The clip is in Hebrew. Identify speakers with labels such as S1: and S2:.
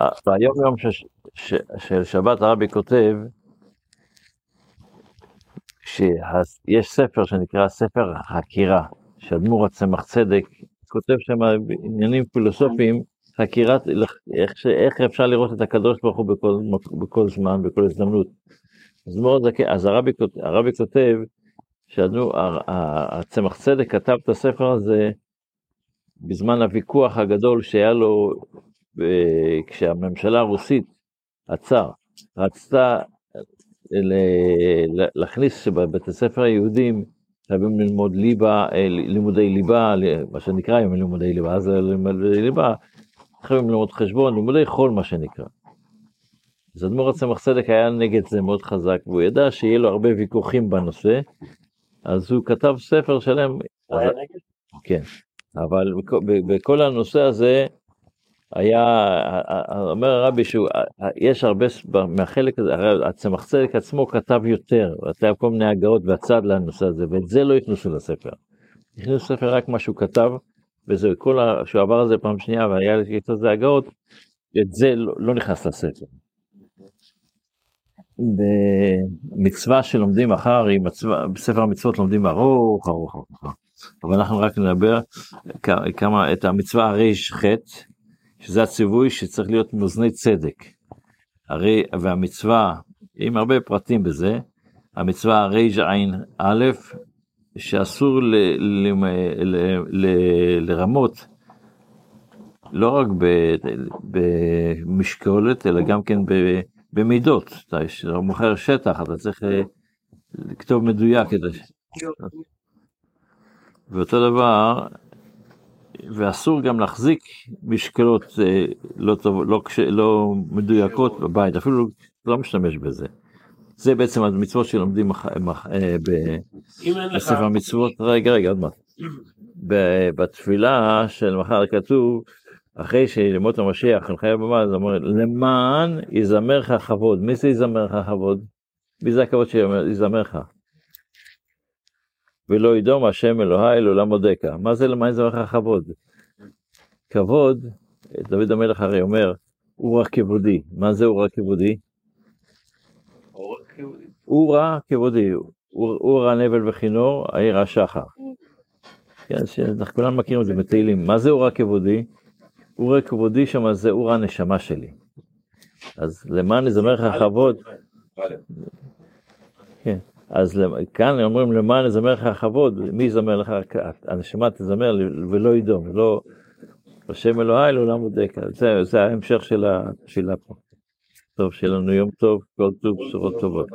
S1: ביום יום של שבת הרבי כותב, שיש ספר שנקרא ספר החקירה, שאדמו"ר הצמח צדק כותב שם עניינים פילוסופיים, חקירת, איך, איך אפשר לראות את הקדוש ברוך הוא בכל, בכל זמן, בכל הזדמנות. אז, מאוד, אז הרבי, הרבי כותב, שהצמח צדק כתב את הספר הזה בזמן הוויכוח הגדול שהיה לו כשהממשלה הרוסית, הצאר, רצתה להכניס שבבתי ספר היהודים חייבים ללמוד ליבה, אה, לימודי ליבה, מה שנקרא היום לימודי ליבה, אז לימודי ליבה, חייבים ללמוד חשבון, לימודי חול מה שנקרא. אז אדמו"ר הצמח צדק היה נגד זה מאוד חזק, והוא ידע שיהיה לו הרבה ויכוחים בנושא, אז הוא כתב ספר שלם.
S2: הוא היה נגד?
S1: כן, אבל בכל הנושא הזה, היה, אומר הרבי שיש הרבה, מהחלק הזה, הרי הצמח צדק עצמו כתב יותר, כתב כל מיני הגאות והצד לנושא הזה, ואת זה לא הכניסו לספר. הכניסו לספר רק מה שהוא כתב, וזה כל, ה... שהוא עבר על זה פעם שנייה והיה את זה הגאות, את זה לא, לא נכנס לספר. במצווה שלומדים מחר, מצווה, בספר המצוות לומדים ארוך, ארוך, ארוך. אבל אנחנו רק נדבר כמה, את המצווה הר"ח, שזה הציווי שצריך להיות מאזני צדק. הרי, והמצווה, עם הרבה פרטים בזה, המצווה רע"א, שאסור ל, ל, ל, ל, לרמות לא רק במשקולת, אלא גם כן במידות. אתה מוכר שטח, אתה צריך אה, לכתוב מדויק. ואותו דבר, ואסור גם להחזיק משקלות אה, לא, טוב, לא, לא מדויקות בבית, אפילו לא משתמש בזה. זה בעצם המצוות שלומדים אה, בספר המצוות, רגע רגע עוד מעט. בתפילה של מחר כתוב, אחרי שלמות המשיח, נחיה במה, זה אומר, למען יזמר לך כבוד. מי זה יזמר לך כבוד? מי זה הכבוד שיזמר לך? ולא ידום השם אלוהי לעולם מודקה. מה זה למען יזמר לך כבוד? כבוד, דוד המלך הרי אומר, הוא כבודי. מה זה הוא כבודי? הוא רע כבודי, הוא רע נבל וכינור, העיר השחר. כן, אנחנו כולנו מכירים את זה בתהילים. מה זה הוא רע כבודי? הוא רע כבודי שם, זה הוא רע נשמה שלי. אז למען נזמר לך כבוד. כן, אז כאן אומרים למען נזמר לך כבוד, מי יזמר לך? הנשמה תזמר ולא ידום, ולא... השם אלוהי לעולם בודק. זה, זה ההמשך של התפילה פה. טוב, שיהיה לנו יום טוב, כל טוב, בשורות טובות.